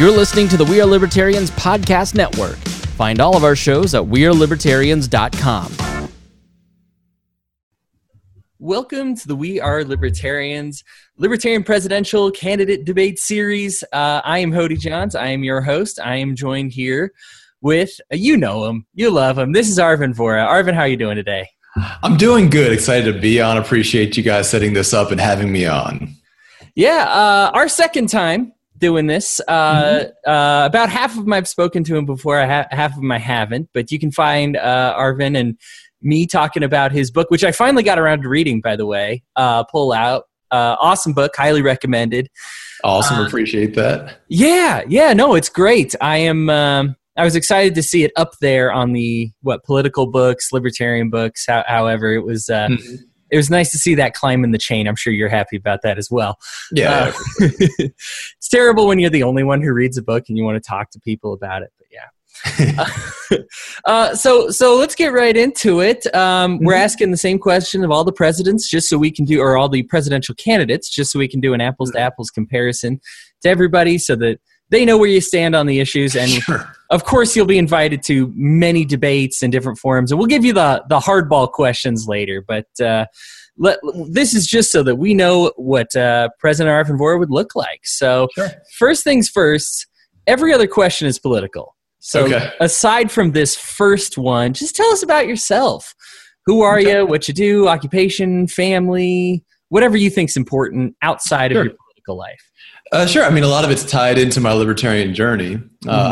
You're listening to the We Are Libertarians Podcast Network. Find all of our shows at WeareLibertarians.com. Welcome to the We Are Libertarians Libertarian Presidential Candidate Debate Series. Uh, I am Hodey Johns. I am your host. I am joined here with, uh, you know him, you love him. This is Arvin Vohra. Arvin, how are you doing today? I'm doing good. Excited to be on. Appreciate you guys setting this up and having me on. Yeah, uh, our second time doing this. Uh, mm-hmm. uh, about half of them I've spoken to him before. Ha- half of them I haven't. But you can find uh, Arvin and me talking about his book, which I finally got around to reading. By the way, uh, pull out. Uh, awesome book, highly recommended. Awesome, appreciate that. Yeah, yeah, no, it's great. I am. Um, I was excited to see it up there on the what political books, libertarian books. How, however, it was. Mm-hmm it was nice to see that climb in the chain. I'm sure you're happy about that as well. Yeah. Uh, it's terrible when you're the only one who reads a book and you want to talk to people about it, but yeah. uh, so so let's get right into it. Um, mm-hmm. We're asking the same question of all the presidents, just so we can do, or all the presidential candidates, just so we can do an apples to mm-hmm. apples comparison to everybody, so that they know where you stand on the issues and sure. of course you'll be invited to many debates and different forums and we'll give you the the hardball questions later but uh, let, this is just so that we know what uh, president arvin vohra would look like so sure. first things first every other question is political so okay. aside from this first one just tell us about yourself who are okay. you what you do occupation family whatever you think's important outside sure. of your political life uh, sure. I mean, a lot of it's tied into my libertarian journey. Uh,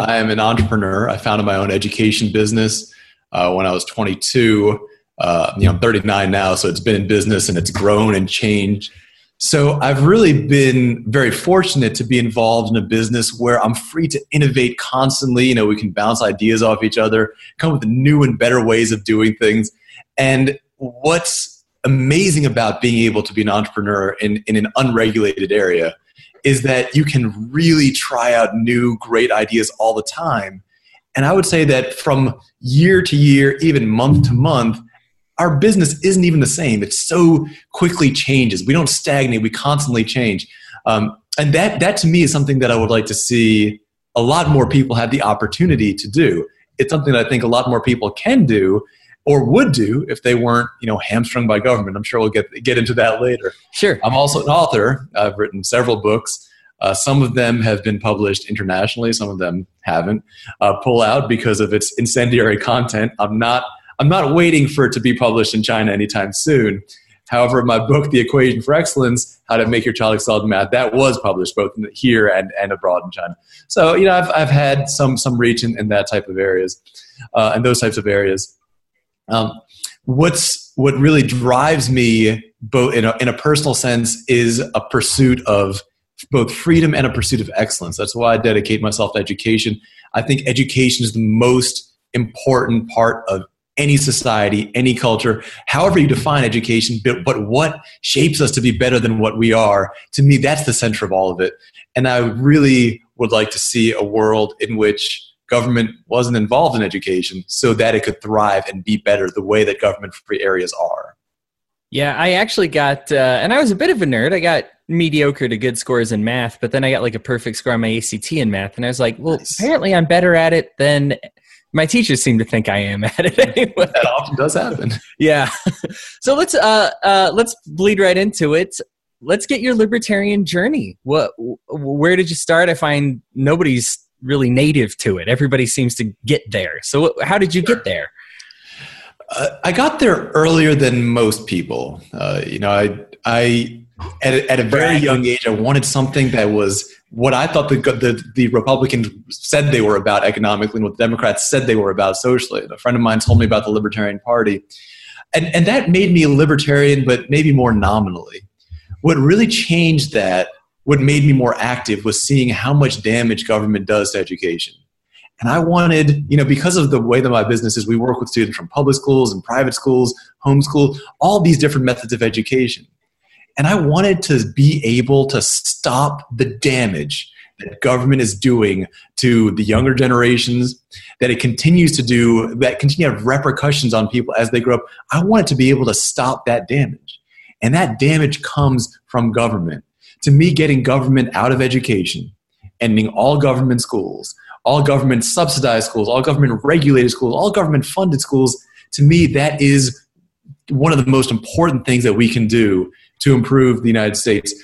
mm-hmm. I am an entrepreneur. I founded my own education business uh, when I was 22. Uh, you know, I'm 39 now, so it's been in business and it's grown and changed. So I've really been very fortunate to be involved in a business where I'm free to innovate constantly. You know, we can bounce ideas off each other, come with new and better ways of doing things. And what's amazing about being able to be an entrepreneur in, in an unregulated area is that you can really try out new great ideas all the time. And I would say that from year to year, even month to month, our business isn't even the same. It so quickly changes. We don't stagnate, we constantly change. Um, and that, that to me is something that I would like to see a lot more people have the opportunity to do. It's something that I think a lot more people can do or would do if they weren't, you know, hamstrung by government. I'm sure we'll get get into that later. Sure. I'm also an author. I've written several books. Uh, some of them have been published internationally. Some of them haven't. Uh, pull out because of its incendiary content. I'm not. I'm not waiting for it to be published in China anytime soon. However, my book, The Equation for Excellence, How to Make Your Child Excel in Math, that was published both here and, and abroad in China. So, you know, I've, I've had some, some reach in, in that type of areas uh, and those types of areas. Um, what's what really drives me both in a, in a personal sense is a pursuit of both freedom and a pursuit of excellence. That's why I dedicate myself to education. I think education is the most important part of any society, any culture, however you define education, but, but what shapes us to be better than what we are, to me, that's the center of all of it. And I really would like to see a world in which government wasn't involved in education so that it could thrive and be better the way that government free areas are. Yeah, I actually got, uh, and I was a bit of a nerd. I got mediocre to good scores in math, but then I got like a perfect score on my ACT in math. And I was like, well, nice. apparently I'm better at it than my teachers seem to think I am at it anyway. That often does happen. yeah. so let's, uh, uh, let's bleed right into it. Let's get your libertarian journey. What, where did you start? I find nobody's really native to it. Everybody seems to get there. So, how did you get there? Uh, I got there earlier than most people. Uh, you know, I, I at a, at a very young age, I wanted something that was what I thought the, the, the Republicans said they were about economically, and what the Democrats said they were about socially. A friend of mine told me about the Libertarian Party, and and that made me a libertarian, but maybe more nominally. What really changed that what made me more active was seeing how much damage government does to education. And I wanted, you know, because of the way that my business is, we work with students from public schools and private schools, homeschool, all these different methods of education. And I wanted to be able to stop the damage that government is doing to the younger generations, that it continues to do, that continue to have repercussions on people as they grow up. I wanted to be able to stop that damage. And that damage comes from government to me, getting government out of education ending all government schools, all government subsidized schools, all government regulated schools, all government funded schools, to me, that is one of the most important things that we can do to improve the United States.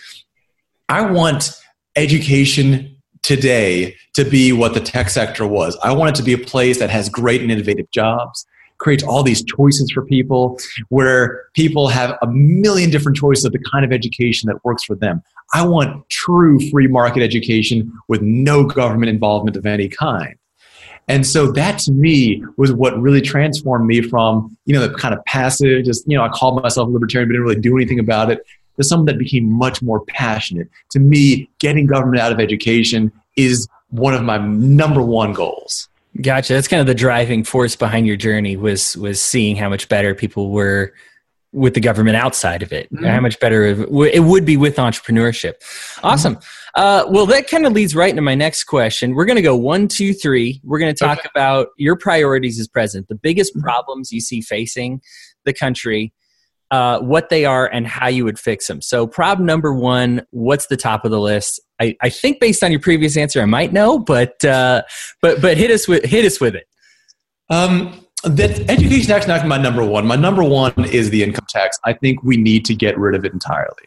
I want education today to be what the tech sector was. I want it to be a place that has great and innovative jobs, creates all these choices for people, where people have a million different choices of the kind of education that works for them. I want true free market education with no government involvement of any kind. And so that to me was what really transformed me from, you know, the kind of passive, just, you know, I called myself a libertarian, but didn't really do anything about it, to someone that became much more passionate. To me, getting government out of education is one of my number one goals. Gotcha. That's kind of the driving force behind your journey was was seeing how much better people were with the government outside of it. Mm-hmm. How much better it would be with entrepreneurship. Awesome. Mm-hmm. Uh, well, that kind of leads right into my next question. We're going to go one, two, three. We're going to talk okay. about your priorities as president, the biggest mm-hmm. problems you see facing the country, uh, what they are, and how you would fix them. So, problem number one, what's the top of the list? I, I think based on your previous answer, I might know, but uh, but but hit us with hit us with it. Um, that education tax not my number one. My number one is the income tax. I think we need to get rid of it entirely.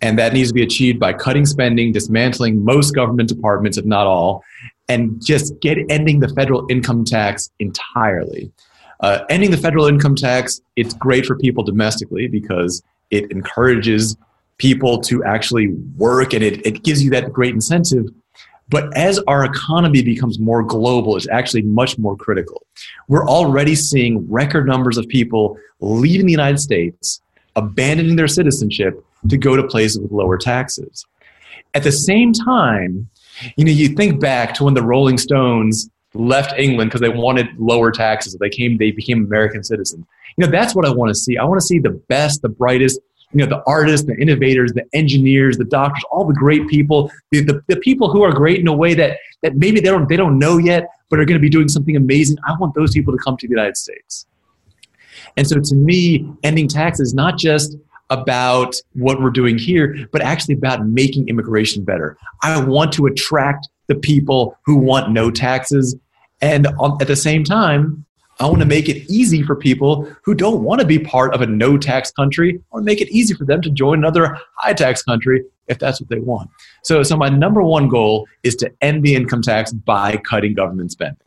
And that needs to be achieved by cutting spending, dismantling most government departments, if not all, and just get ending the federal income tax entirely. Uh, ending the federal income tax, it's great for people domestically because it encourages people to actually work and it, it gives you that great incentive but as our economy becomes more global, it's actually much more critical. We're already seeing record numbers of people leaving the United States, abandoning their citizenship to go to places with lower taxes. At the same time, you know, you think back to when the Rolling Stones left England because they wanted lower taxes. They came, they became American citizens. You know, that's what I want to see. I want to see the best, the brightest, you know, the artists, the innovators, the engineers, the doctors, all the great people, the, the, the people who are great in a way that, that maybe they don't, they don't know yet, but are going to be doing something amazing. I want those people to come to the United States. And so to me, ending taxes is not just about what we're doing here, but actually about making immigration better. I want to attract the people who want no taxes. And um, at the same time, I want to make it easy for people who don't want to be part of a no tax country or make it easy for them to join another high tax country if that's what they want. So, so my number one goal is to end the income tax by cutting government spending.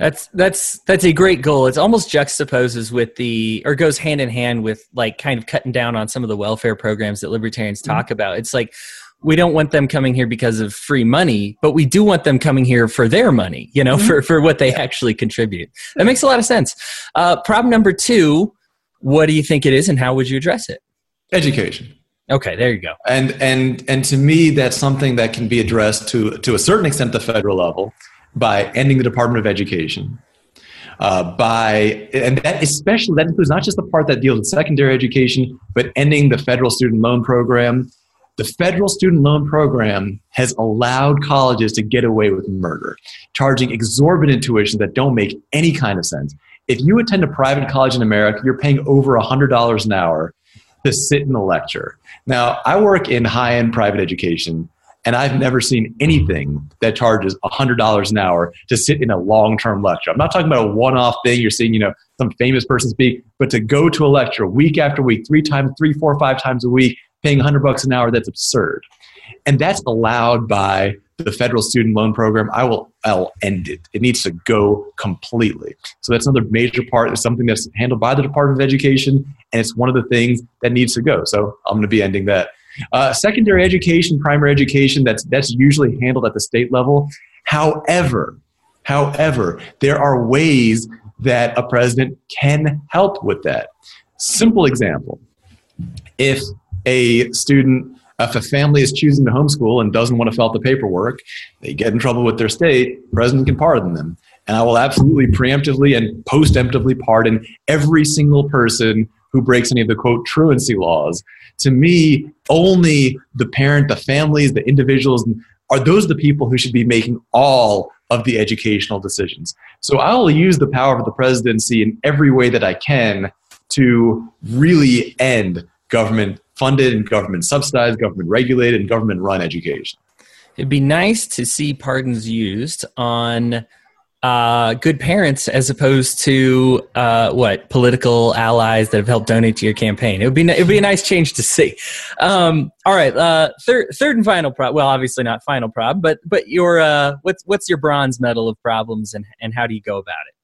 That's that's that's a great goal. It almost juxtaposes with the or goes hand in hand with like kind of cutting down on some of the welfare programs that libertarians talk mm-hmm. about. It's like we don't want them coming here because of free money, but we do want them coming here for their money, you know, mm-hmm. for, for what they actually contribute. That makes a lot of sense. Uh, problem number two, what do you think it is and how would you address it? Education. Okay, there you go. And and and to me, that's something that can be addressed to to a certain extent at the federal level by ending the Department of Education. Uh, by and that especially that includes not just the part that deals with secondary education, but ending the federal student loan program the federal student loan program has allowed colleges to get away with murder, charging exorbitant tuitions that don't make any kind of sense. If you attend a private college in America, you're paying over $100 an hour to sit in a lecture. Now, I work in high end private education, and I've never seen anything that charges $100 an hour to sit in a long term lecture. I'm not talking about a one off thing. You're seeing, you know, some famous person speak, but to go to a lecture week after week, three times, three, four, five times a week, paying 100 bucks an hour that's absurd. And that's allowed by the federal student loan program. I will i'll end it. It needs to go completely. So that's another major part. Of something that's handled by the department of education and it's one of the things that needs to go. So i'm going to be ending that. Uh, secondary education primary education that's that's usually handled at the state level. However however there are ways that a president can help with that. Simple example. If a student, if a family is choosing to homeschool and doesn't want to fill out the paperwork, they get in trouble with their state, president can pardon them. And I will absolutely preemptively and postemptively pardon every single person who breaks any of the quote truancy laws. To me, only the parent, the families, the individuals are those the people who should be making all of the educational decisions. So I will use the power of the presidency in every way that I can to really end government funded and government subsidized, government regulated, and government run education. It'd be nice to see pardons used on uh, good parents as opposed to uh, what political allies that have helped donate to your campaign. It would be it would be a nice change to see. Um, all right, uh, third third and final prob. Well, obviously not final prob, but but your uh, what's what's your bronze medal of problems and and how do you go about it?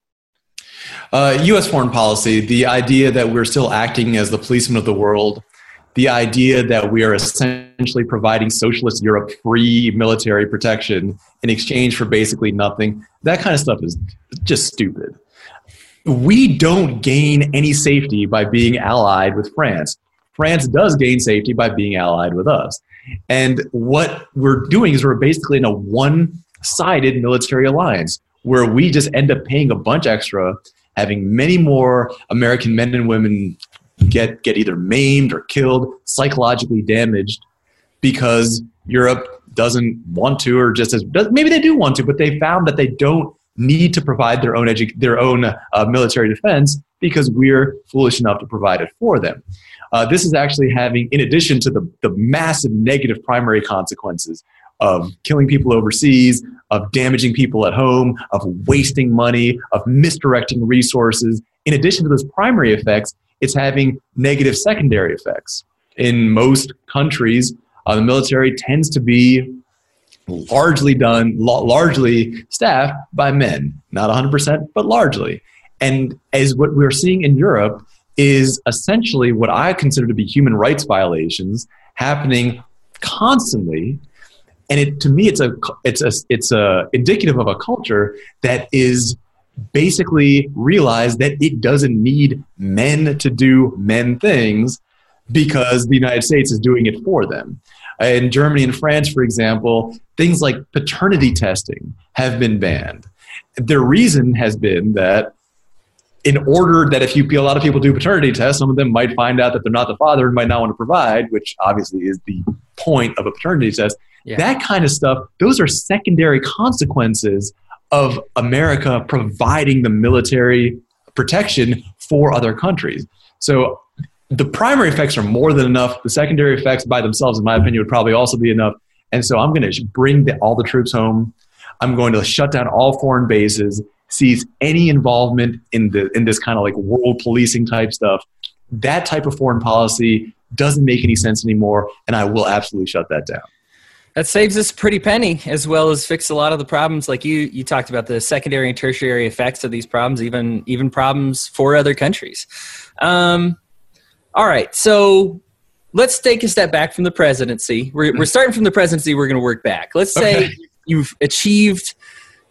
U.S. Uh, foreign policy, the idea that we're still acting as the policeman of the world, the idea that we are essentially providing socialist Europe free military protection in exchange for basically nothing, that kind of stuff is just stupid. We don't gain any safety by being allied with France. France does gain safety by being allied with us. And what we're doing is we're basically in a one sided military alliance where we just end up paying a bunch extra, having many more American men and women get get either maimed or killed, psychologically damaged, because Europe doesn't want to, or just as maybe they do want to, but they found that they don't need to provide their own edu- their own uh, military defense because we're foolish enough to provide it for them. Uh, this is actually having, in addition to the, the massive negative primary consequences of killing people overseas, of damaging people at home, of wasting money, of misdirecting resources. In addition to those primary effects, it's having negative secondary effects. In most countries, uh, the military tends to be largely done, largely staffed by men. Not 100%, but largely. And as what we're seeing in Europe is essentially what I consider to be human rights violations happening constantly. And it, to me, it's a, it's a, it's a indicative of a culture that is basically realized that it doesn't need men to do men things because the United States is doing it for them. In Germany and France, for example, things like paternity testing have been banned. The reason has been that in order that if you a lot of people do paternity tests, some of them might find out that they're not the father and might not want to provide, which obviously is the point of a paternity test. Yeah. That kind of stuff, those are secondary consequences of America providing the military protection for other countries. So the primary effects are more than enough. The secondary effects by themselves, in my opinion, would probably also be enough. And so I'm going to bring the, all the troops home. I'm going to shut down all foreign bases, seize any involvement in the in this kind of like world policing type stuff. That type of foreign policy doesn't make any sense anymore, and I will absolutely shut that down that saves us a pretty penny as well as fix a lot of the problems. Like you you talked about the secondary and tertiary effects of these problems even even problems for other countries. Um, all right so let's take a step back from the presidency. We're, we're starting from the presidency we're going to work back. Let's say okay. you've achieved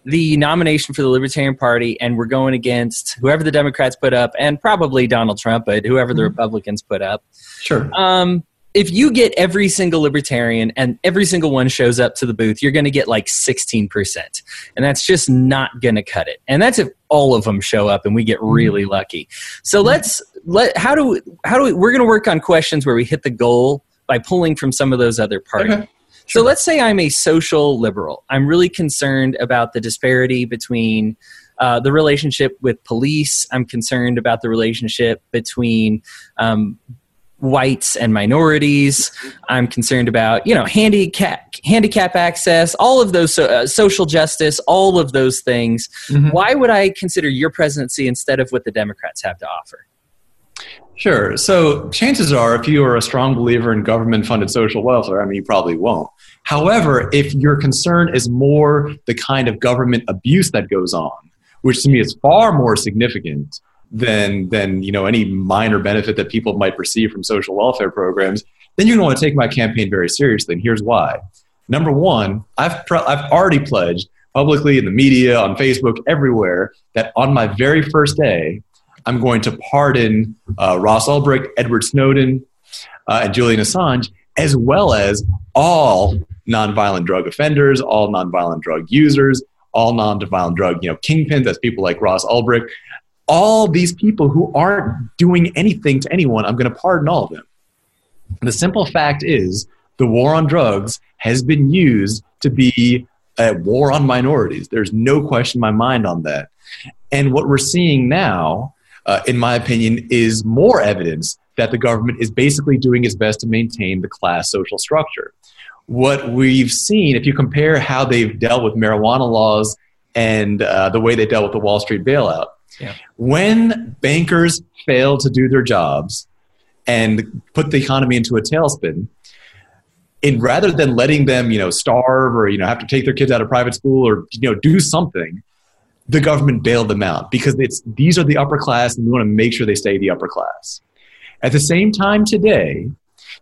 the nomination for the libertarian party and we're going against whoever the democrats put up and probably donald trump but whoever the mm-hmm. republicans put up. Sure. Um, if you get every single libertarian and every single one shows up to the booth, you're going to get like 16%. And that's just not going to cut it. And that's if all of them show up and we get really mm-hmm. lucky. So let's let how do we, how do we we're going to work on questions where we hit the goal by pulling from some of those other parties. Okay. Sure. So let's say I'm a social liberal. I'm really concerned about the disparity between uh, the relationship with police. I'm concerned about the relationship between um, whites and minorities. I'm concerned about, you know, handicap handicap access, all of those uh, social justice, all of those things. Mm-hmm. Why would I consider your presidency instead of what the Democrats have to offer? Sure. So chances are, if you are a strong believer in government funded social welfare, I mean, you probably won't. However, if your concern is more the kind of government abuse that goes on, which to me is far more significant than than you know any minor benefit that people might perceive from social welfare programs, then you're going to want to take my campaign very seriously. And here's why. Number one, I've I've already pledged publicly in the media, on Facebook, everywhere that on my very first day, I'm going to pardon uh, Ross Ulbricht, Edward Snowden, uh, and Julian Assange, as well as all nonviolent drug offenders, all nonviolent drug users, all nonviolent drug you know kingpins, as people like Ross Ulbricht all these people who aren't doing anything to anyone, I'm going to pardon all of them. The simple fact is, the war on drugs has been used to be a war on minorities. There's no question in my mind on that. And what we're seeing now, uh, in my opinion, is more evidence that the government is basically doing its best to maintain the class social structure. what we've seen, if you compare how they've dealt with marijuana laws and uh, the way they dealt with the Wall Street bailout, yeah. when bankers fail to do their jobs and put the economy into a tailspin, and rather than letting them, you know, starve or you know have to take their kids out of private school or you know do something, the government bailed them out because it's these are the upper class and we want to make sure they stay the upper class. At the same time today,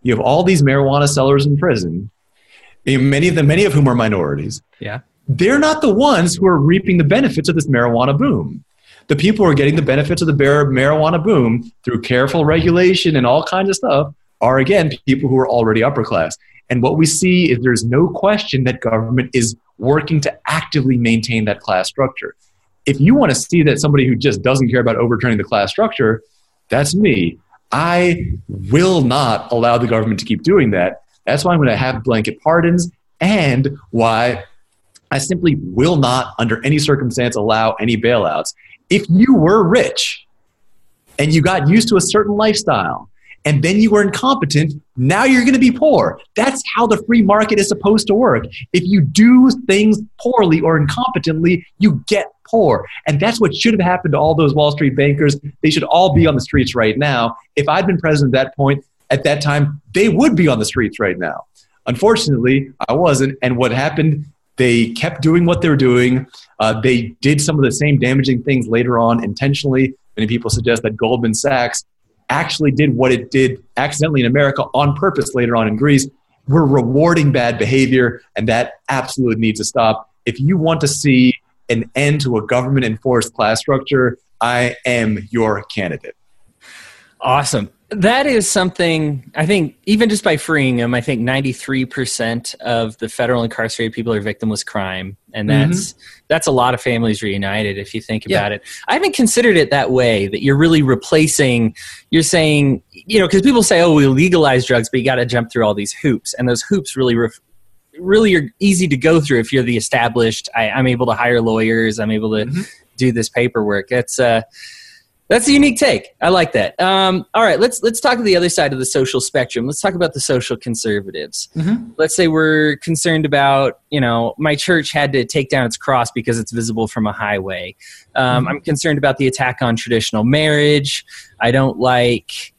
you have all these marijuana sellers in prison, many of them, many of whom are minorities. Yeah. They're not the ones who are reaping the benefits of this marijuana boom. The people who are getting the benefits of the marijuana boom through careful regulation and all kinds of stuff are again people who are already upper class. And what we see is there's no question that government is working to actively maintain that class structure. If you want to see that somebody who just doesn't care about overturning the class structure, that's me. I will not allow the government to keep doing that. That's why I'm going to have blanket pardons and why I simply will not, under any circumstance, allow any bailouts. If you were rich and you got used to a certain lifestyle and then you were incompetent, now you're going to be poor. That's how the free market is supposed to work. If you do things poorly or incompetently, you get poor. And that's what should have happened to all those Wall Street bankers. They should all be on the streets right now. If I'd been president at that point, at that time, they would be on the streets right now. Unfortunately, I wasn't. And what happened, they kept doing what they were doing. Uh, they did some of the same damaging things later on intentionally. Many people suggest that Goldman Sachs actually did what it did accidentally in America on purpose later on in Greece. We're rewarding bad behavior, and that absolutely needs to stop. If you want to see an end to a government enforced class structure, I am your candidate. Awesome that is something I think even just by freeing them, I think 93% of the federal incarcerated people are victimless crime. And mm-hmm. that's mm-hmm. that's a lot of families reunited if you think about yeah. it. I haven't considered it that way that you're really replacing you're saying, you know, cuz people say oh we legalize drugs but you got to jump through all these hoops and those hoops really really are easy to go through if you're the established I, am able to hire lawyers, I'm able to mm-hmm. do this paperwork. It's uh that's a unique take. I like that. Um, all right, let's let's talk to the other side of the social spectrum. Let's talk about the social conservatives. Mm-hmm. Let's say we're concerned about, you know, my church had to take down its cross because it's visible from a highway. Um, mm-hmm. I'm concerned about the attack on traditional marriage. I don't like.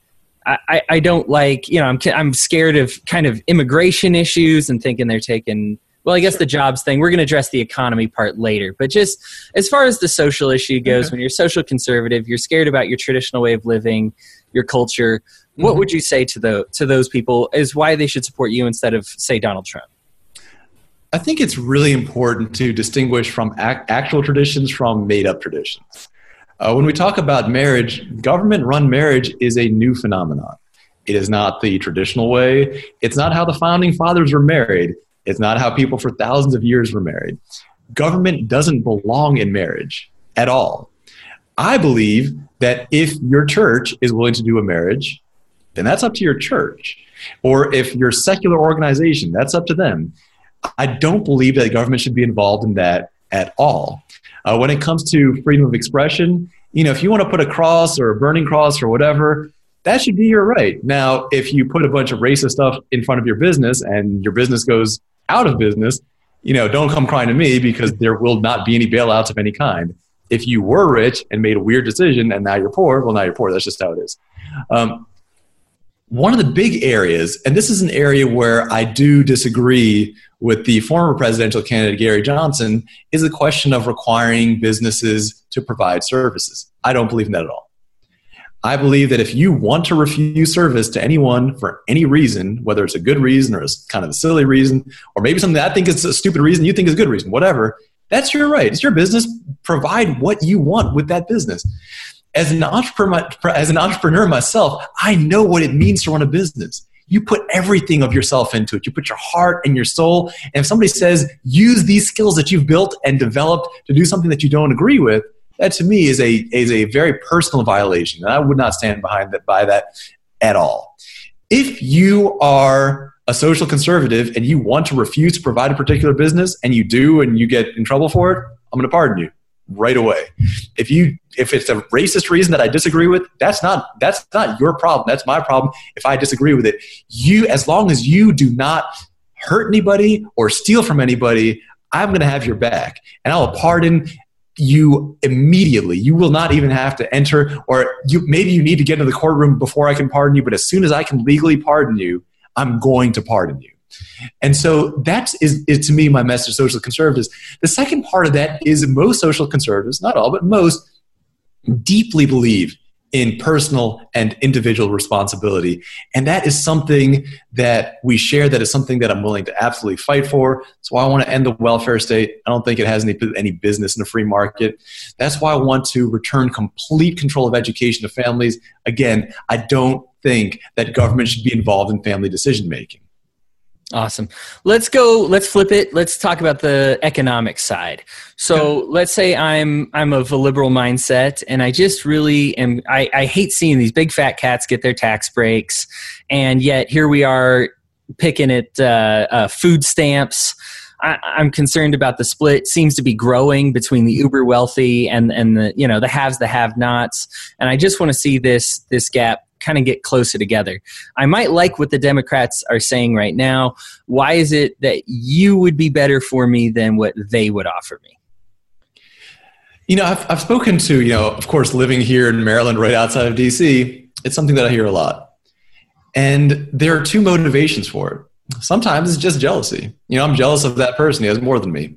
I, I don't like you know I'm I'm scared of kind of immigration issues and thinking they're taking well, I guess the jobs thing, we're going to address the economy part later. But just as far as the social issue goes, when you're social conservative, you're scared about your traditional way of living, your culture. Mm-hmm. What would you say to, the, to those people is why they should support you instead of, say, Donald Trump? I think it's really important to distinguish from ac- actual traditions from made up traditions. Uh, when we talk about marriage, government run marriage is a new phenomenon. It is not the traditional way. It's not how the founding fathers were married. It's not how people for thousands of years were married. Government doesn't belong in marriage at all. I believe that if your church is willing to do a marriage, then that's up to your church. Or if your secular organization, that's up to them. I don't believe that government should be involved in that at all. Uh, when it comes to freedom of expression, you know, if you want to put a cross or a burning cross or whatever, that should be your right. Now, if you put a bunch of racist stuff in front of your business and your business goes out of business, you know, don't come crying to me because there will not be any bailouts of any kind. If you were rich and made a weird decision and now you're poor, well, now you're poor. That's just how it is. Um, one of the big areas, and this is an area where I do disagree with the former presidential candidate Gary Johnson, is the question of requiring businesses to provide services. I don't believe in that at all. I believe that if you want to refuse service to anyone for any reason, whether it's a good reason or it's kind of a silly reason, or maybe something that I think is a stupid reason, you think is a good reason, whatever, that's your right. It's your business. Provide what you want with that business. As an entrepreneur, as an entrepreneur myself, I know what it means to run a business. You put everything of yourself into it. You put your heart and your soul. And if somebody says, use these skills that you've built and developed to do something that you don't agree with, that to me is a is a very personal violation, and I would not stand behind that by that at all. If you are a social conservative and you want to refuse to provide a particular business and you do and you get in trouble for it, I'm going to pardon you right away. If you if it's a racist reason that I disagree with, that's not that's not your problem. That's my problem if I disagree with it. You as long as you do not hurt anybody or steal from anybody, I'm going to have your back. And I will pardon you immediately. You will not even have to enter, or you maybe you need to get into the courtroom before I can pardon you, but as soon as I can legally pardon you, I'm going to pardon you. And so that is, is to me my message to social conservatives. The second part of that is most social conservatives, not all, but most, deeply believe in personal and individual responsibility. And that is something that we share, that is something that I'm willing to absolutely fight for. That's why I want to end the welfare state. I don't think it has any, any business in a free market. That's why I want to return complete control of education to families. Again, I don't think that government should be involved in family decision making. Awesome. Let's go. Let's flip it. Let's talk about the economic side. So yeah. let's say I'm I'm of a liberal mindset, and I just really am. I, I hate seeing these big fat cats get their tax breaks, and yet here we are picking at uh, uh, food stamps. I, am concerned about the split seems to be growing between the uber wealthy and and the you know the haves the have nots, and I just want to see this this gap kind of get closer together. I might like what the Democrats are saying right now. Why is it that you would be better for me than what they would offer me? You know, I've, I've spoken to, you know, of course, living here in Maryland, right outside of DC, it's something that I hear a lot. And there are two motivations for it. Sometimes it's just jealousy. You know, I'm jealous of that person, he has more than me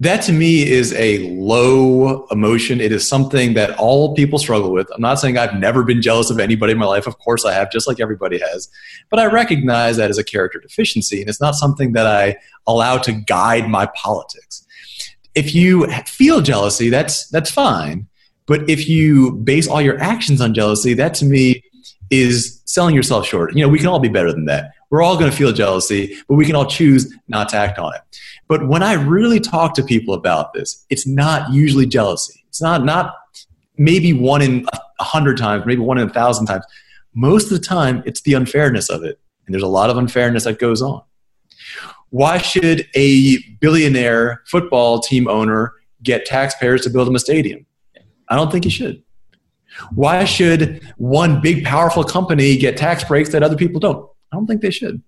that to me is a low emotion. It is something that all people struggle with. I'm not saying I've never been jealous of anybody in my life. Of course I have, just like everybody has. But I recognize that as a character deficiency, and it's not something that I allow to guide my politics. If you feel jealousy, that's that's fine. But if you base all your actions on jealousy, that to me is selling yourself short. You know, we can all be better than that. We're all going to feel jealousy, but we can all choose not to act on it. But when I really talk to people about this, it's not usually jealousy. It's not not maybe one in a hundred times, maybe one in a thousand times. Most of the time, it's the unfairness of it, and there's a lot of unfairness that goes on. Why should a billionaire football team owner get taxpayers to build him a stadium? I don't think he should. Why should one big powerful company get tax breaks that other people don't? I don't think they should.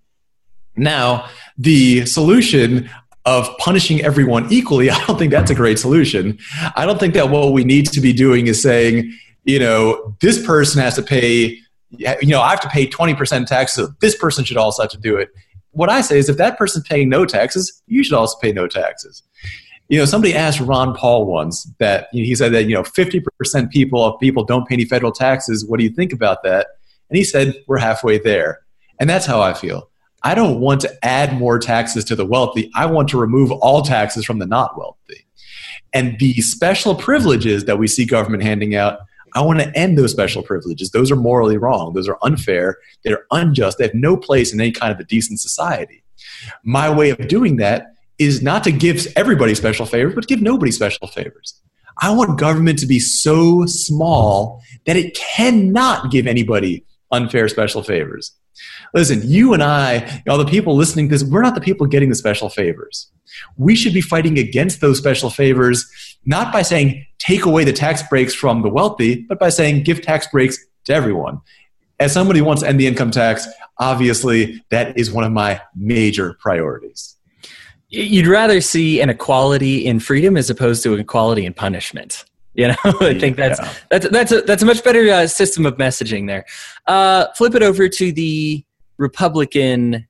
Now, the solution of punishing everyone equally, I don't think that's a great solution. I don't think that what we need to be doing is saying, you know, this person has to pay, you know, I have to pay 20% taxes, so this person should also have to do it. What I say is if that person's paying no taxes, you should also pay no taxes. You know, somebody asked Ron Paul once that you know, he said that, you know, 50% people of people don't pay any federal taxes. What do you think about that? And he said, we're halfway there. And that's how I feel. I don't want to add more taxes to the wealthy. I want to remove all taxes from the not wealthy. And the special privileges that we see government handing out, I want to end those special privileges. Those are morally wrong. Those are unfair. They're unjust. They have no place in any kind of a decent society. My way of doing that is not to give everybody special favors, but give nobody special favors. I want government to be so small that it cannot give anybody unfair special favors. Listen, you and I, all the people listening to this, we're not the people getting the special favors. We should be fighting against those special favors, not by saying take away the tax breaks from the wealthy, but by saying give tax breaks to everyone. As somebody who wants to end the income tax, obviously that is one of my major priorities. You'd rather see an equality in freedom as opposed to equality in punishment. You know, I think that's yeah. that's that's a that's a much better uh, system of messaging there. Uh, flip it over to the Republican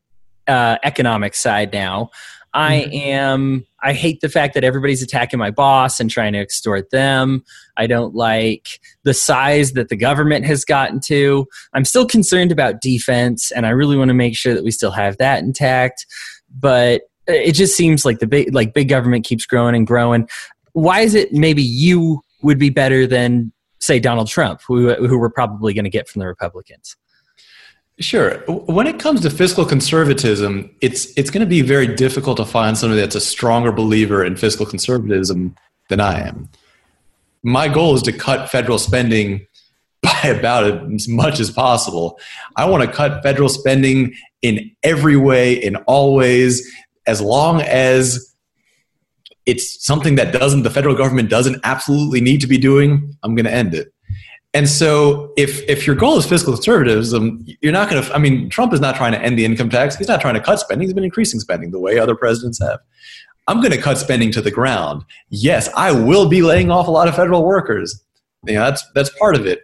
uh, economic side now. I mm-hmm. am. I hate the fact that everybody's attacking my boss and trying to extort them. I don't like the size that the government has gotten to. I'm still concerned about defense, and I really want to make sure that we still have that intact. But it just seems like the big, like big government keeps growing and growing. Why is it maybe you would be better than say Donald Trump, who who we're probably going to get from the Republicans. Sure. When it comes to fiscal conservatism, it's it's going to be very difficult to find somebody that's a stronger believer in fiscal conservatism than I am. My goal is to cut federal spending by about as much as possible. I want to cut federal spending in every way, in all ways, as long as it's something that doesn't the federal government doesn't absolutely need to be doing i'm going to end it And so, if if your goal is fiscal conservatism, you're not going to. I mean, Trump is not trying to end the income tax. He's not trying to cut spending. He's been increasing spending the way other presidents have. I'm going to cut spending to the ground. Yes, I will be laying off a lot of federal workers. You know, that's that's part of it.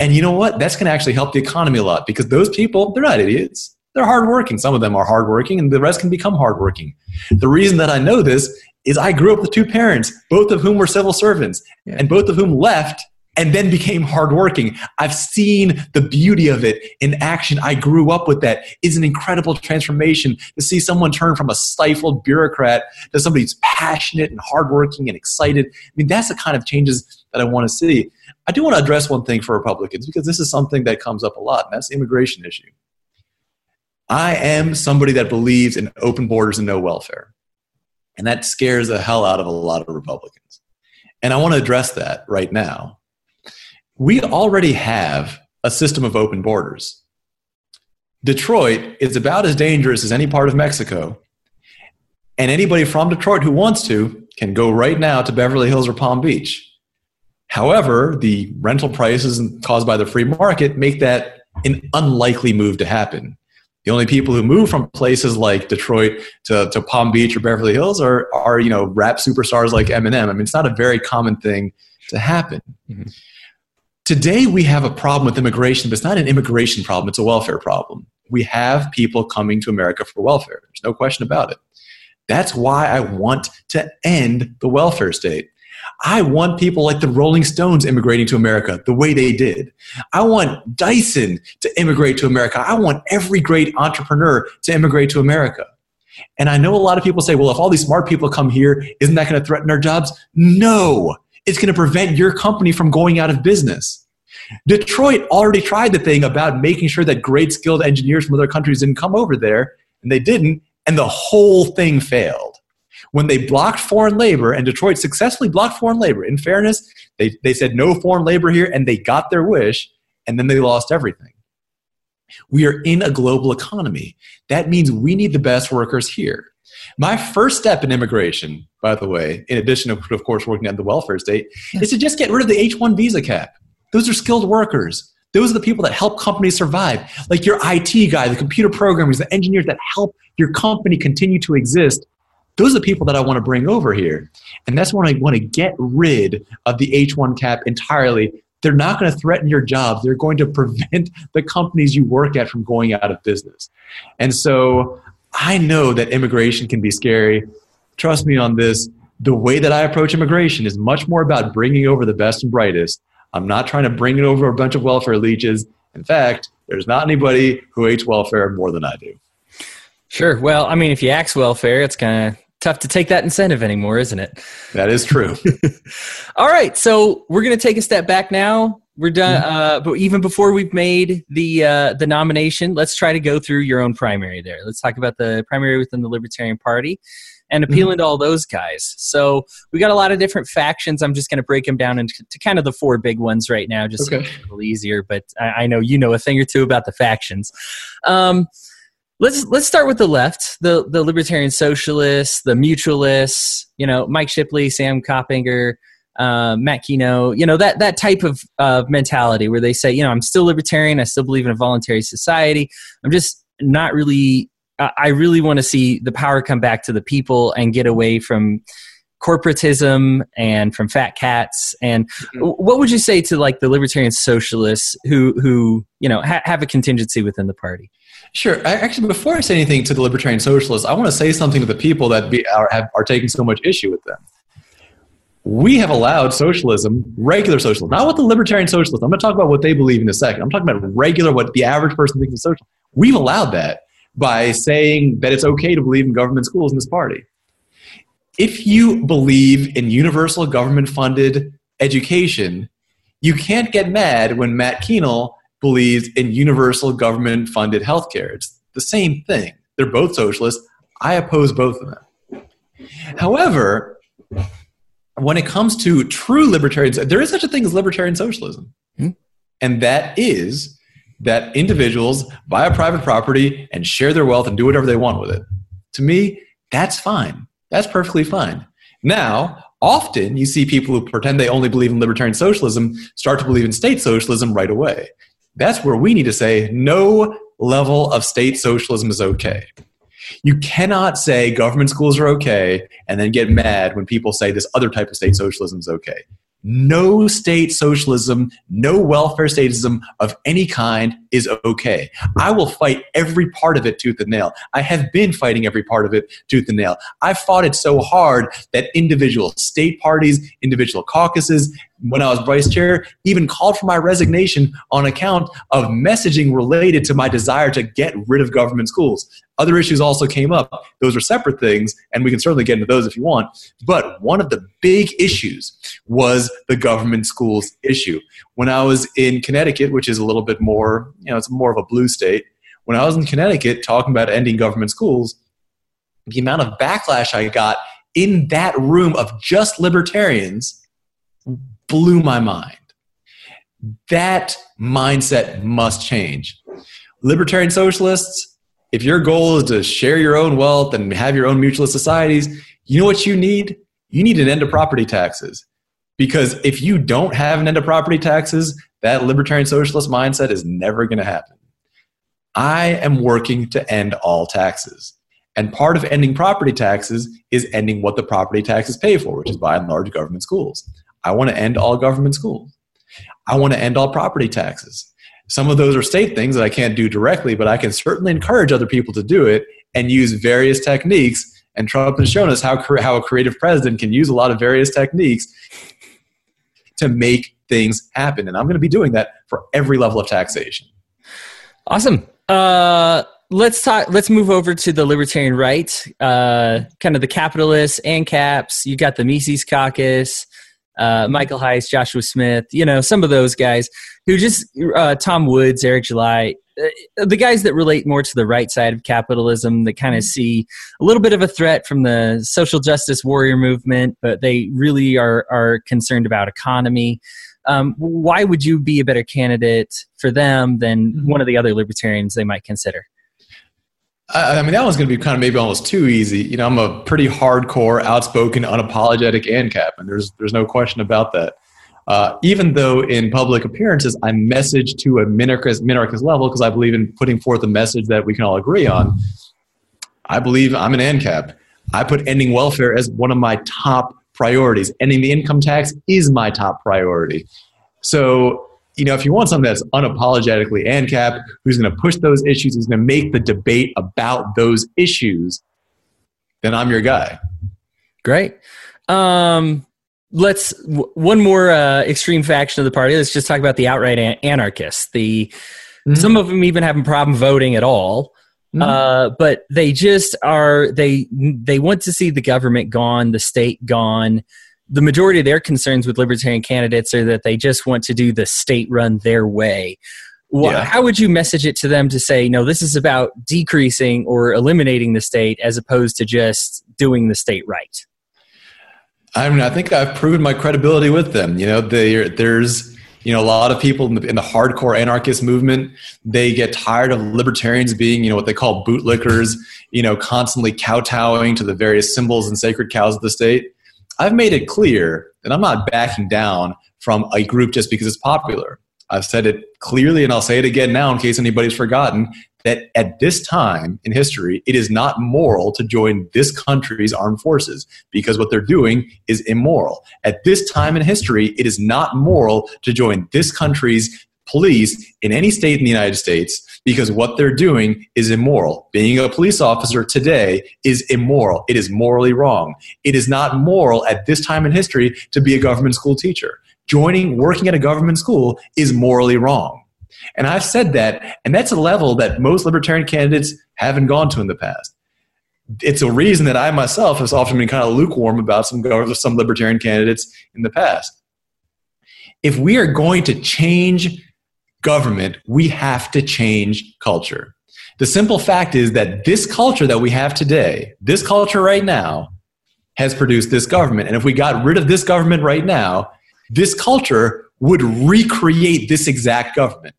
And you know what? That's going to actually help the economy a lot because those people, they're not idiots. They're hardworking. Some of them are hardworking, and the rest can become hardworking. The reason that I know this is I grew up with two parents, both of whom were civil servants, yeah. and both of whom left and then became hardworking. I've seen the beauty of it in action. I grew up with that. It's an incredible transformation to see someone turn from a stifled bureaucrat to somebody who's passionate and hardworking and excited. I mean, that's the kind of changes that I want to see. I do want to address one thing for Republicans because this is something that comes up a lot, and that's the immigration issue. I am somebody that believes in open borders and no welfare. And that scares the hell out of a lot of Republicans. And I want to address that right now we already have a system of open borders. Detroit is about as dangerous as any part of Mexico. And anybody from Detroit who wants to can go right now to Beverly Hills or Palm Beach. However, the rental prices caused by the free market make that an unlikely move to happen. The only people who move from places like Detroit to, to Palm Beach or Beverly Hills are, are you know rap superstars like Eminem. I mean, it's not a very common thing to happen. Mm-hmm. Today, we have a problem with immigration, but it's not an immigration problem, it's a welfare problem. We have people coming to America for welfare. There's no question about it. That's why I want to end the welfare state. I want people like the Rolling Stones immigrating to America the way they did. I want Dyson to immigrate to America. I want every great entrepreneur to immigrate to America. And I know a lot of people say, well, if all these smart people come here, isn't that going to threaten our jobs? No it's going to prevent your company from going out of business. Detroit already tried the thing about making sure that great skilled engineers from other countries didn't come over there, and they didn't, and the whole thing failed. When they blocked foreign labor, and Detroit successfully blocked foreign labor, in fairness, they, they said no foreign labor here, and they got their wish, and then they lost everything. We are in a global economy. That means we need the best workers here. My first step in immigration, by the way, in addition to, of course, working at the welfare state, is to just get rid of the H 1 visa cap. Those are skilled workers. Those are the people that help companies survive. Like your IT guy, the computer programmers, the engineers that help your company continue to exist. Those are the people that I want to bring over here. And that's when I want to get rid of the H 1 cap entirely. They're not going to threaten your jobs. They're going to prevent the companies you work at from going out of business. And so I know that immigration can be scary. Trust me on this. The way that I approach immigration is much more about bringing over the best and brightest. I'm not trying to bring it over a bunch of welfare leeches. In fact, there's not anybody who hates welfare more than I do. Sure. Well, I mean, if you axe welfare, it's kind of tough to take that incentive anymore, isn't it? That is true. All right. So we're going to take a step back now. We're done. Mm-hmm. Uh, but even before we've made the uh, the nomination, let's try to go through your own primary. There, let's talk about the primary within the Libertarian Party and appealing mm-hmm. to all those guys. So we got a lot of different factions. I'm just going to break them down into kind of the four big ones right now, just okay. so it's a little easier. But I, I, know you know a thing or two about the factions. Um, let's let's start with the left, the the Libertarian Socialists, the Mutualists. You know, Mike Shipley, Sam Koppinger uh, Matt Keno, you know that that type of uh, mentality where they say, you know, I'm still libertarian, I still believe in a voluntary society. I'm just not really. Uh, I really want to see the power come back to the people and get away from corporatism and from fat cats. And mm-hmm. what would you say to like the libertarian socialists who who you know ha- have a contingency within the party? Sure. I, actually, before I say anything to the libertarian socialists, I want to say something to the people that be, are, have, are taking so much issue with them we have allowed socialism, regular socialism, not what the libertarian socialists. I'm going to talk about what they believe in a second. I'm talking about regular, what the average person thinks is social. We've allowed that by saying that it's okay to believe in government schools in this party. If you believe in universal government funded education, you can't get mad when Matt Kuehnel believes in universal government funded healthcare. It's the same thing. They're both socialists. I oppose both of them. However, when it comes to true libertarians, there is such a thing as libertarian socialism. Hmm? And that is that individuals buy a private property and share their wealth and do whatever they want with it. To me, that's fine. That's perfectly fine. Now, often you see people who pretend they only believe in libertarian socialism start to believe in state socialism right away. That's where we need to say no level of state socialism is okay. You cannot say government schools are okay and then get mad when people say this other type of state socialism is okay no state socialism, no welfare statism of any kind is okay. I will fight every part of it tooth and nail. I have been fighting every part of it tooth and nail. I fought it so hard that individual state parties, individual caucuses, when I was vice chair, even called for my resignation on account of messaging related to my desire to get rid of government schools. Other issues also came up. Those are separate things, and we can certainly get into those if you want. But one of the big issues was the government schools issue. When I was in Connecticut, which is a little bit more, you know, it's more of a blue state, when I was in Connecticut talking about ending government schools, the amount of backlash I got in that room of just libertarians blew my mind. That mindset must change. Libertarian socialists, if your goal is to share your own wealth and have your own mutualist societies, you know what you need? You need an end to property taxes. Because if you don't have an end to property taxes, that libertarian socialist mindset is never going to happen. I am working to end all taxes. And part of ending property taxes is ending what the property taxes pay for, which is by and large government schools. I want to end all government schools. I want to end all property taxes. Some of those are state things that I can't do directly, but I can certainly encourage other people to do it and use various techniques. And Trump has shown us how, how a creative president can use a lot of various techniques to make things happen. And I'm going to be doing that for every level of taxation. Awesome. Uh, let's talk. Let's move over to the libertarian right, uh, kind of the capitalists, ANCAPs. You got the Mises Caucus uh, Michael Heise, Joshua Smith, you know, some of those guys who just, uh, Tom Woods, Eric July, uh, the guys that relate more to the right side of capitalism that kind of see a little bit of a threat from the social justice warrior movement, but they really are, are concerned about economy. Um, why would you be a better candidate for them than mm-hmm. one of the other libertarians they might consider? I mean, that one's going to be kind of maybe almost too easy. You know, I'm a pretty hardcore, outspoken, unapologetic ANCAP, and there's there's no question about that. Uh, even though in public appearances I message to a minarchist, minarchist level because I believe in putting forth a message that we can all agree on, I believe I'm an ANCAP. I put ending welfare as one of my top priorities. Ending the income tax is my top priority. So you know, if you want something that's unapologetically ANCAP, who's going to push those issues, who's going to make the debate about those issues, then I'm your guy. Great. Um, let's w- one more uh, extreme faction of the party. Let's just talk about the outright an- anarchists. The mm-hmm. some of them even have a problem voting at all. Mm-hmm. Uh, but they just are they they want to see the government gone, the state gone the majority of their concerns with libertarian candidates are that they just want to do the state run their way. yeah. How would you message it to them to say, no, this is about decreasing or eliminating the state as opposed to just doing the state right? I mean, I think I've proven my credibility with them. You know, there's you know a lot of people in the, in the, hardcore anarchist movement they get tired of libertarians being you know what they call bootlickers you know constantly kowtowing to the various symbols and sacred cows of the state I've made it clear that I'm not backing down from a group just because it's popular. I've said it clearly, and I'll say it again now in case anybody's forgotten that at this time in history, it is not moral to join this country's armed forces because what they're doing is immoral. At this time in history, it is not moral to join this country's police in any state in the United States because what they're doing is immoral. Being a police officer today is immoral. It is morally wrong. It is not moral at this time in history to be a government school teacher. Joining, working at a government school is morally wrong. And I've said that, and that's a level that most libertarian candidates haven't gone to in the past. It's a reason that I myself have often been kind of lukewarm about some, some libertarian candidates in the past. If we are going to change government, we have to change culture. The simple fact is that this culture that we have today, this culture right now, has produced this government. And if we got rid of this government right now, this culture would recreate this exact government.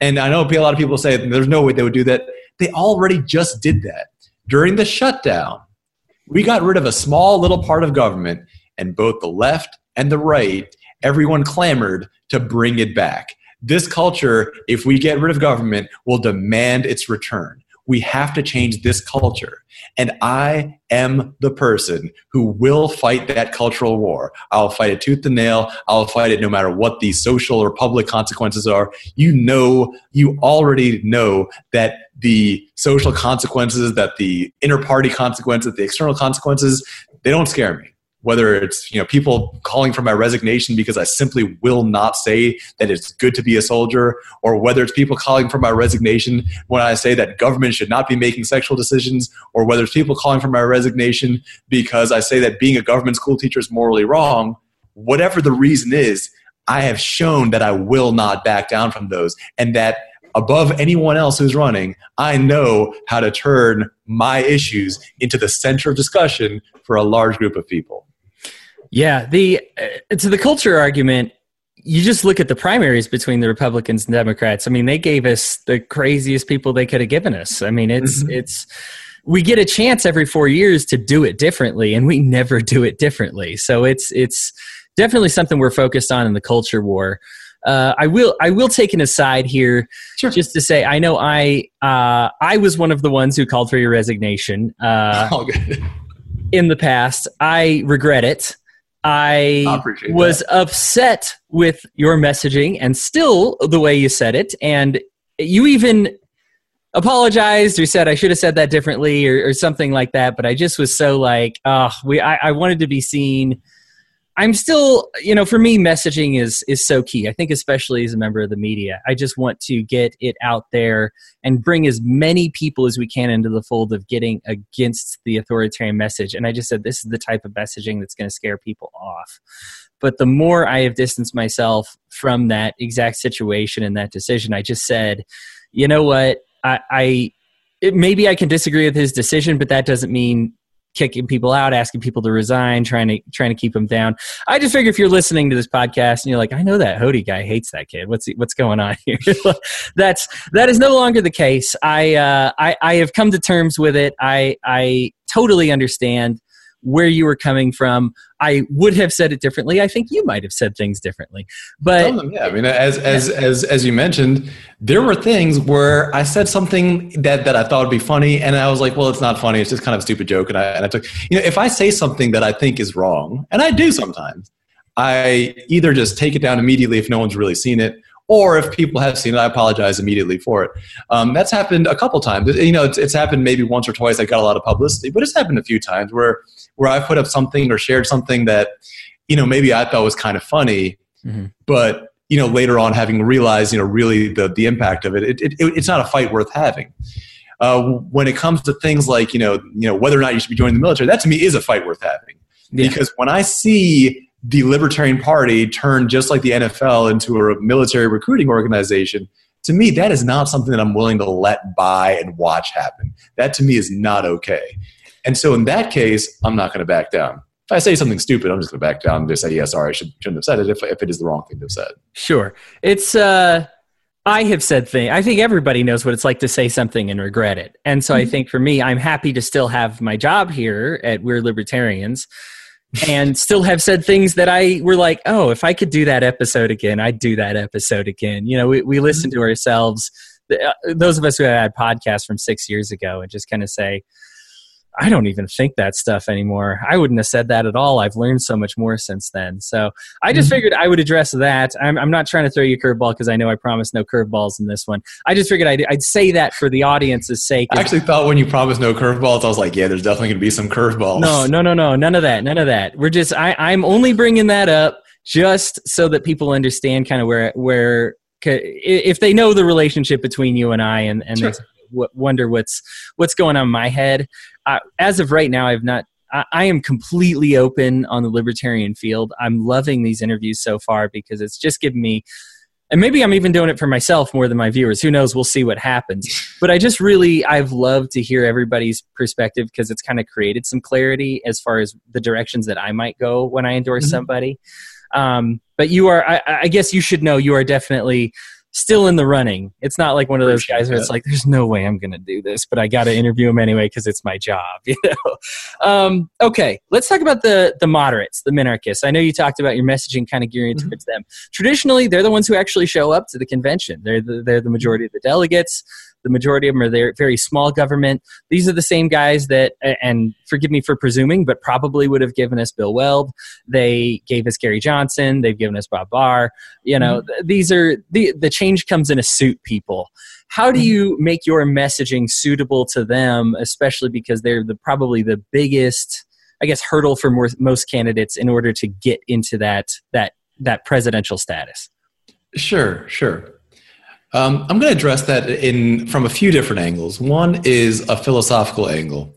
And I know a lot of people say there's no way they would do that. They already just did that. During the shutdown, we got rid of a small little part of government and both the left and the right, everyone clamored to bring it back. This culture, if we get rid of government, will demand its return. We have to change this culture. And I am the person who will fight that cultural war. I'll fight it tooth and nail. I'll fight it no matter what the social or public consequences are. You know, you already know that the social consequences, that the inter party consequences, the external consequences, they don't scare me whether it's you know people calling for my resignation because I simply will not say that it's good to be a soldier, or whether it's people calling for my resignation when I say that government should not be making sexual decisions, or whether it's people calling for my resignation because I say that being a government school teacher is morally wrong. Whatever the reason is, I have shown that I will not back down from those, and that above anyone else who's running, I know how to turn my issues into the center of discussion for a large group of people. Yeah, the uh, to the culture argument, you just look at the primaries between the Republicans and Democrats. I mean, they gave us the craziest people they could have given us. I mean, it's mm-hmm. it's we get a chance every 4 years to do it differently and we never do it differently. So it's it's definitely something we're focused on in the culture war. Uh, I will I will take an aside here sure. just to say I know I uh, I was one of the ones who called for your resignation uh, oh, in the past. I regret it. I, was that. upset with your messaging and still the way you said it. And you even apologized or said I should have said that differently or, or something like that. But I just was so like, oh, we, I, I wanted to be seen I'm still, you know, for me, messaging is is so key. I think, especially as a member of the media, I just want to get it out there and bring as many people as we can into the fold of getting against the authoritarian message. And I just said this is the type of messaging that's going to scare people off. But the more I have distanced myself from that exact situation and that decision, I just said, you know what, I, I it, maybe I can disagree with his decision, but that doesn't mean kicking people out, asking people to resign, trying to trying to keep them down. I just figure if you're listening to this podcast and you're like, I know that Hodey guy hates that kid. What's what's going on here? That's that is no longer the case. I uh, I I have come to terms with it. I I totally understand where you were coming from. I would have said it differently. I think you might have said things differently. But them, yeah, I mean, as as yeah. as as you mentioned, there were things where I said something that that I thought would be funny, and I was like, well, it's not funny. It's just kind of a stupid joke, and I and I took you know, if I say something that I think is wrong, and I do sometimes. I either just take it down immediately if no one's really seen it, or if people have seen it, I apologize immediately for it. Um, that's happened a couple times. You know, it's, it's, happened maybe once or twice. I got a lot of publicity, but it's happened a few times where where I put up something or shared something that you know maybe I thought was kind of funny, mm-hmm. but you know later on having realized you know really the the impact of it, it, it, it it's not a fight worth having. Uh, when it comes to things like you know you know whether or not you should be joining the military, that to me is a fight worth having. Yeah. Because when I see the Libertarian Party turn just like the NFL into a military recruiting organization, to me, that is not something that I'm willing to let by and watch happen. That to me is not okay. And so in that case, I'm not going to back down. If I say something stupid, I'm just going to back down and just say, yeah, sorry, I should, shouldn't have said it if, if it is the wrong thing to have said. Sure. It's, uh, I have said things. I think everybody knows what it's like to say something and regret it. And so mm-hmm. I think for me, I'm happy to still have my job here at We're Libertarians and still have said things that I were like, oh, if I could do that episode again, I'd do that episode again. You know, we, we listen to ourselves, uh, those of us who had podcasts from six years ago, and just kind of say, I don't even think that stuff anymore. I wouldn't have said that at all. I've learned so much more since then. So I just mm-hmm. figured I would address that. I'm, I'm not trying to throw you a curveball because I know I promised no curveballs in this one. I just figured I'd, I'd say that for the audience's sake. I actually thought when you promised no curveballs, I was like, yeah, there's definitely going to be some curveballs. No, no, no, no, none of that, none of that. We're just I, I'm only bringing that up just so that people understand kind of where where if they know the relationship between you and I and and sure. They wonder what's what's going on in my head as of right now, I've not. I, I am completely open on the libertarian field. I'm loving these interviews so far because it's just given me and maybe I'm even doing it for myself more than my viewers. Who knows? We'll see what happens. But I just really, I've loved to hear everybody's perspective because it's kind of created some clarity as far as the directions that I might go when I endorse mm-hmm. somebody. Um, but you are, I, I, guess you should know, you are definitely still in the running. It's not like one of those guys where it's like, there's no way I'm going to do this, but I got to interview him anyway because it's my job. You know. Um, okay, let's talk about the the moderates, the minarchists. I know you talked about your messaging kind of gearing mm-hmm. towards them. Traditionally, they're the ones who actually show up to the convention. They're the, they're the majority of the delegates. The majority of them are there, very small government. These are the same guys that, and forgive me for presuming, but probably would have given us Bill Weld. They gave us Gary Johnson. They've given us Bob Barr. You know, mm-hmm. these are the the change comes in a suit. People, how do mm-hmm. you make your messaging suitable to them, especially because they're the probably the biggest, I guess, hurdle for more, most candidates in order to get into that that that presidential status? Sure, sure. Um, I'm going to address that in from a few different angles. One is a philosophical angle.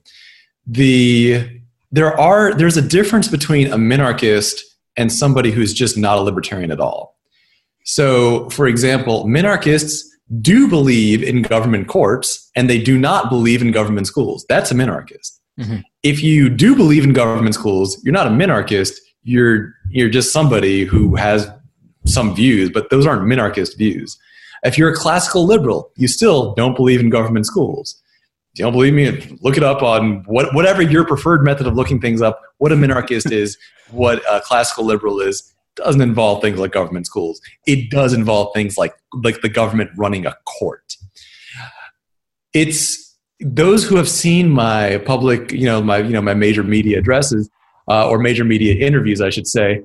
The there are there's a difference between a minarchist and somebody who's just not a libertarian at all. So, for example, minarchists do believe in government courts and they do not believe in government schools. That's a minarchist. Mm-hmm. If you do believe in government schools, you're not a minarchist. You're you're just somebody who has some views, but those aren't minarchist views. If you're a classical liberal, you still don't believe in government schools. you don't believe me? Look it up on what, whatever your preferred method of looking things up. What a minarchist is, what a classical liberal is, doesn't involve things like government schools. It does involve things like like the government running a court. It's those who have seen my public, you know, my you know my major media addresses uh, or major media interviews, I should say.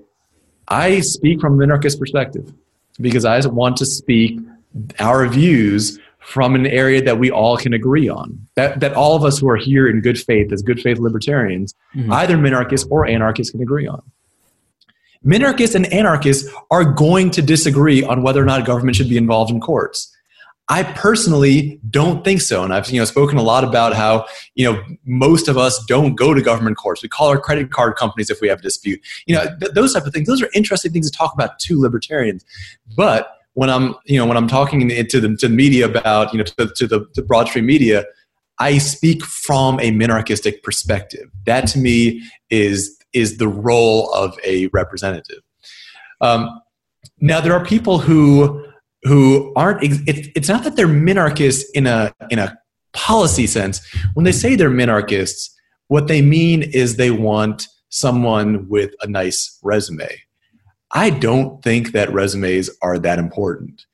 I speak from a minarchist perspective because I want to speak our views from an area that we all can agree on. That, that all of us who are here in good faith as good faith libertarians, mm-hmm. either minarchists or anarchists, can agree on. Minarchists and anarchists are going to disagree on whether or not government should be involved in courts. I personally don't think so, and I've you know spoken a lot about how you know most of us don't go to government courts. We call our credit card companies if we have a dispute. You know th- those type of things. Those are interesting things to talk about to libertarians, but when I'm, you know, when I'm talking to the, to the media about, you know, to, to the to broad stream media, I speak from a minarchistic perspective. That to me is is the role of a representative. Um, now there are people who who aren't. It, it's not that they're minarchists in a in a policy sense. When they say they're minarchists, what they mean is they want someone with a nice resume I don't think that resumes are that important.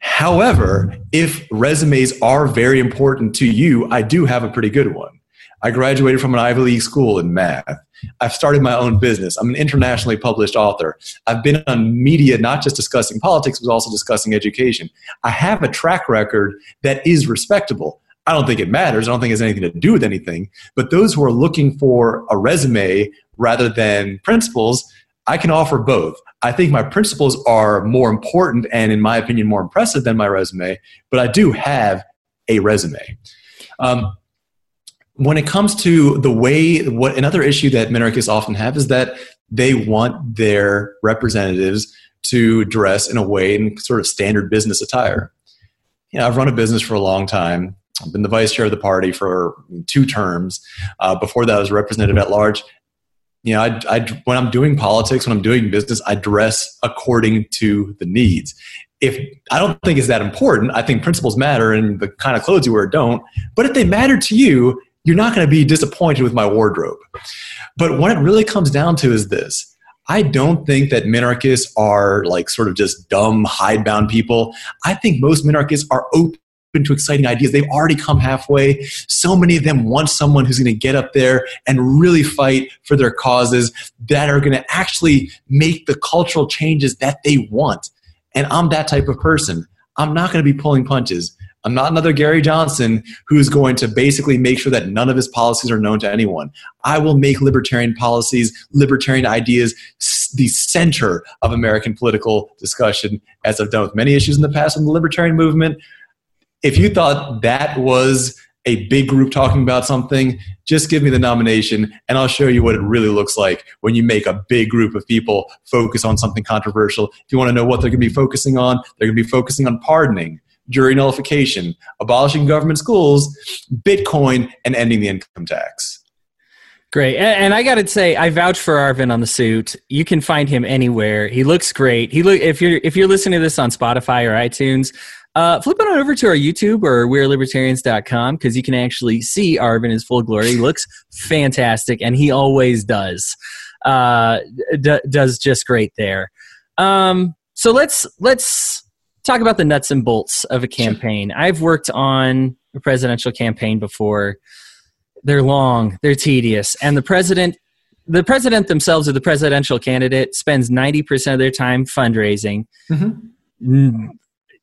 However, if resumes are very important to you, I do have a pretty good one. I graduated from an Ivy League school in math. I've started my own business. I'm an internationally published author. I've been on media not just discussing politics, but also discussing education. I have a track record that is respectable. I don't think it matters. I don't think it has anything to do with anything. But those who are looking for a resume rather than principles, I can offer both. I think my principles are more important and, in my opinion, more impressive than my resume, but I do have a resume. Um, when it comes to the way, what another issue that minarchists often have is that they want their representatives to dress in a way in sort of standard business attire. You know, I've run a business for a long time. I've been the vice chair of the party for two terms. Uh, before that, I was representative at large you know, I, I, when I'm doing politics, when I'm doing business, I dress according to the needs. If I don't think it's that important, I think principles matter and the kind of clothes you wear don't. But if they matter to you, you're not going to be disappointed with my wardrobe. But what it really comes down to is this. I don't think that minarchists are like sort of just dumb, hidebound people. I think most minarchists are open to exciting ideas. They've already come halfway. So many of them want someone who's going to get up there and really fight for their causes that are going to actually make the cultural changes that they want. And I'm that type of person. I'm not going to be pulling punches. I'm not another Gary Johnson who's going to basically make sure that none of his policies are known to anyone. I will make libertarian policies, libertarian ideas the center of American political discussion, as I've done with many issues in the past in the libertarian movement if you thought that was a big group talking about something, just give me the nomination and I'll show you what it really looks like when you make a big group of people focus on something controversial. If you want to know what they're going to be focusing on, they're going to be focusing on pardoning, jury nullification, abolishing government schools, Bitcoin, and ending the income tax. Great. And I got to say, I vouch for Arvin on the suit. You can find him anywhere. He looks great. He look if you're if you're listening to this on Spotify or iTunes, uh, flip on over to our YouTube or we'relibertarians.com because you can actually see Arvin in his full glory. He looks fantastic, and he always does. Uh, d- does just great there. Um, so let's let's talk about the nuts and bolts of a campaign. I've worked on a presidential campaign before they're long, they're tedious, and the president the president themselves or the presidential candidate spends 90% of their time fundraising. Mm-hmm.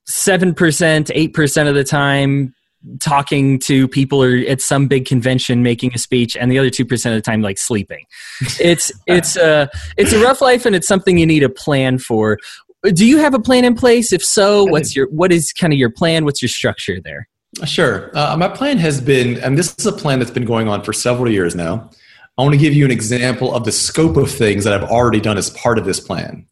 7%, 8% of the time talking to people or at some big convention making a speech and the other 2% of the time like sleeping. It's it's a it's a rough life and it's something you need a plan for. Do you have a plan in place? If so, what's your what is kind of your plan? What's your structure there? Sure. Uh, my plan has been, and this is a plan that's been going on for several years now. I want to give you an example of the scope of things that I've already done as part of this plan.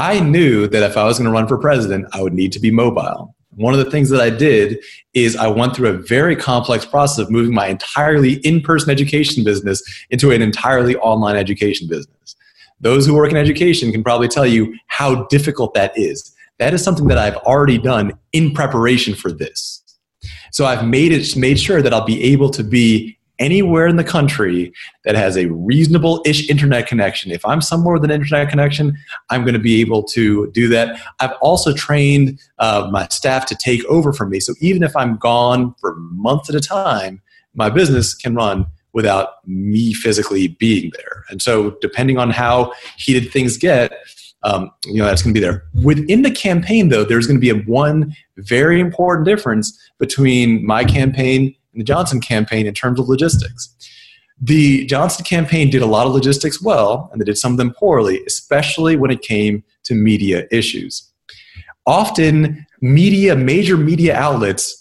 I knew that if I was going to run for president, I would need to be mobile. One of the things that I did is I went through a very complex process of moving my entirely in person education business into an entirely online education business. Those who work in education can probably tell you how difficult that is. That is something that I've already done in preparation for this. So I've made it made sure that I'll be able to be anywhere in the country that has a reasonable ish internet connection. If I'm somewhere with an internet connection, I'm going to be able to do that. I've also trained uh, my staff to take over from me. So even if I'm gone for months at a time, my business can run without me physically being there. And so, depending on how heated things get, um, you know that's going to be there within the campaign though there's going to be a one very important difference between my campaign and the johnson campaign in terms of logistics the johnson campaign did a lot of logistics well and they did some of them poorly especially when it came to media issues often media major media outlets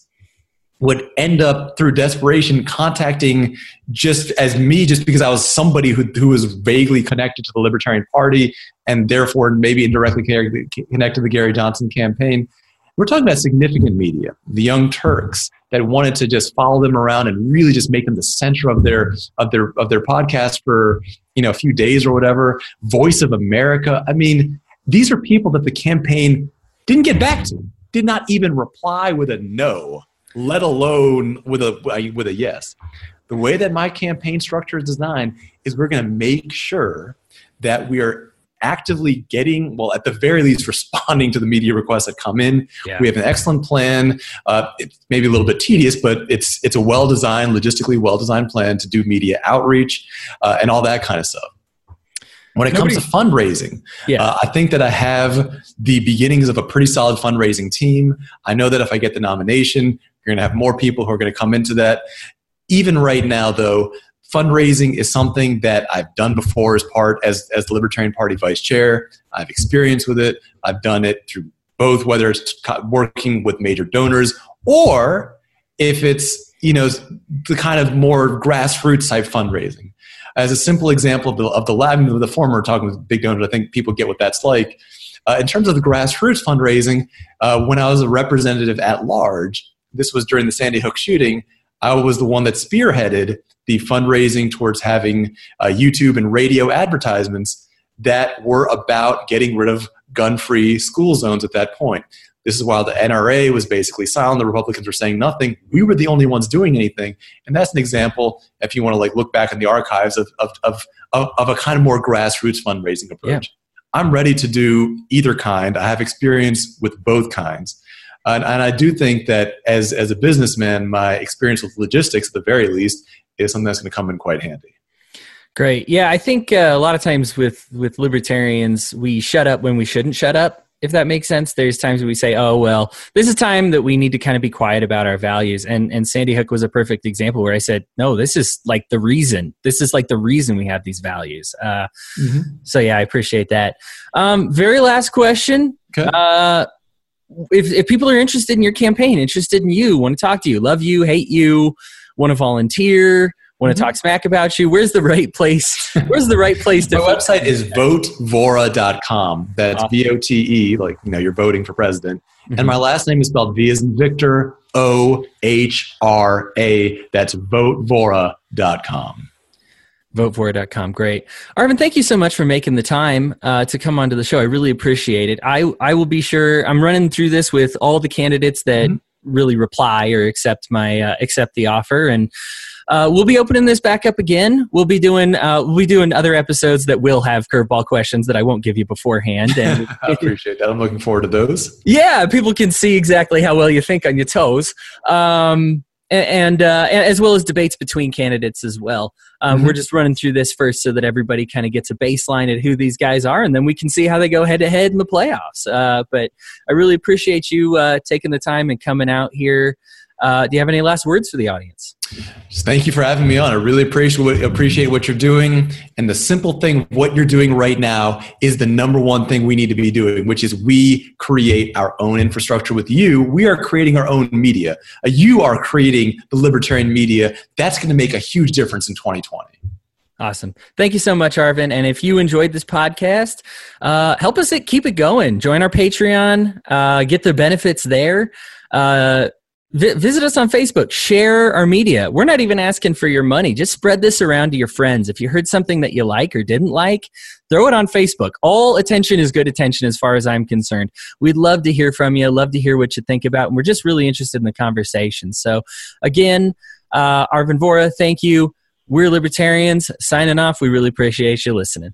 would end up through desperation contacting just as me just because I was somebody who, who was vaguely connected to the Libertarian Party and therefore maybe indirectly connected to the Gary Johnson campaign. We're talking about significant media, the Young Turks that wanted to just follow them around and really just make them the center of their of their of their podcast for you know a few days or whatever. Voice of America. I mean, these are people that the campaign didn't get back to, did not even reply with a no let alone with a with a yes. The way that my campaign structure is designed is we're going to make sure that we are actively getting, well, at the very least, responding to the media requests that come in. Yeah. We have an excellent plan. Uh, it's maybe a little bit tedious, but it's it's a well designed, logistically well designed plan to do media outreach uh, and all that kind of stuff. When it Nobody, comes to fundraising, yeah. Uh, I think that I have the beginnings of a pretty solid fundraising team. I know that if I get the nomination, you're going to have more people who are going to come into that. Even right now, though, fundraising is something that I've done before as part as as the Libertarian Party vice chair. I've experience with it. I've done it through both, whether it's working with major donors or if it's you know the kind of more grassroots type fundraising. As a simple example of the of the lab, the former talking with big donors, I think people get what that's like. Uh, in terms of the grassroots fundraising, uh, when I was a representative at large, this was during the Sandy Hook shooting, I was the one that spearheaded the fundraising towards having uh, YouTube and radio advertisements that were about getting rid of gun free school zones at that point. This is while the NRA was basically silent, the Republicans were saying nothing. We were the only ones doing anything. And that's an example, if you want to like look back in the archives of, of, of, of, a kind of more grassroots fundraising approach. Yeah. I'm ready to do either kind. I have experience with both kinds. And, and I do think that as, as a businessman, my experience with logistics, at the very least, is something that's going to come in quite handy. Great. Yeah, I think uh, a lot of times with with libertarians, we shut up when we shouldn't shut up. If that makes sense, there's times we say, "Oh well, this is time that we need to kind of be quiet about our values." And and Sandy Hook was a perfect example where I said, "No, this is like the reason. This is like the reason we have these values." Uh, mm-hmm. So yeah, I appreciate that. Um, very last question. Okay. Uh, if, if people are interested in your campaign, interested in you, want to talk to you, love you, hate you, want to volunteer, want to mm-hmm. talk smack about you, where's the right place? Where's the right place to? My website is votevohra.com. That's V O T E, like you know, you're voting for president. Mm-hmm. And my last name is spelled V as in Victor O H R A. That's votevohra.com. Votevohra.com. Great. Arvin, thank you so much for making the time uh, to come onto the show. I really appreciate it. I, I will be sure I'm running through this with all the candidates that mm-hmm. really reply or accept my uh, accept the offer and uh, we'll be opening this back up again. We'll be doing uh, we'll be doing other episodes that will have curveball questions that I won't give you beforehand. And I appreciate that. I'm looking forward to those. Yeah, people can see exactly how well you think on your toes. Um, and, uh, as well as debates between candidates as well. Um, mm-hmm. We're just running through this first so that everybody kind of gets a baseline at who these guys are, and then we can see how they go head to head in the playoffs. Uh, but I really appreciate you uh, taking the time and coming out here uh, do you have any last words for the audience? Just thank you for having me on. I really appreciate what, appreciate what you're doing. And the simple thing, what you're doing right now, is the number one thing we need to be doing, which is we create our own infrastructure with you. We are creating our own media. Uh, you are creating the libertarian media. That's going to make a huge difference in 2020. Awesome. Thank you so much, Arvin. And if you enjoyed this podcast, uh, help us keep it going. Join our Patreon, uh, get the benefits there. Uh, Visit us on Facebook. Share our media. We're not even asking for your money. Just spread this around to your friends. If you heard something that you like or didn't like, throw it on Facebook. All attention is good attention as far as I'm concerned. We'd love to hear from you, love to hear what you think about, and we're just really interested in the conversation. So, again, uh, Arvin Vohra, thank you. We're libertarians. Signing off. We really appreciate you listening.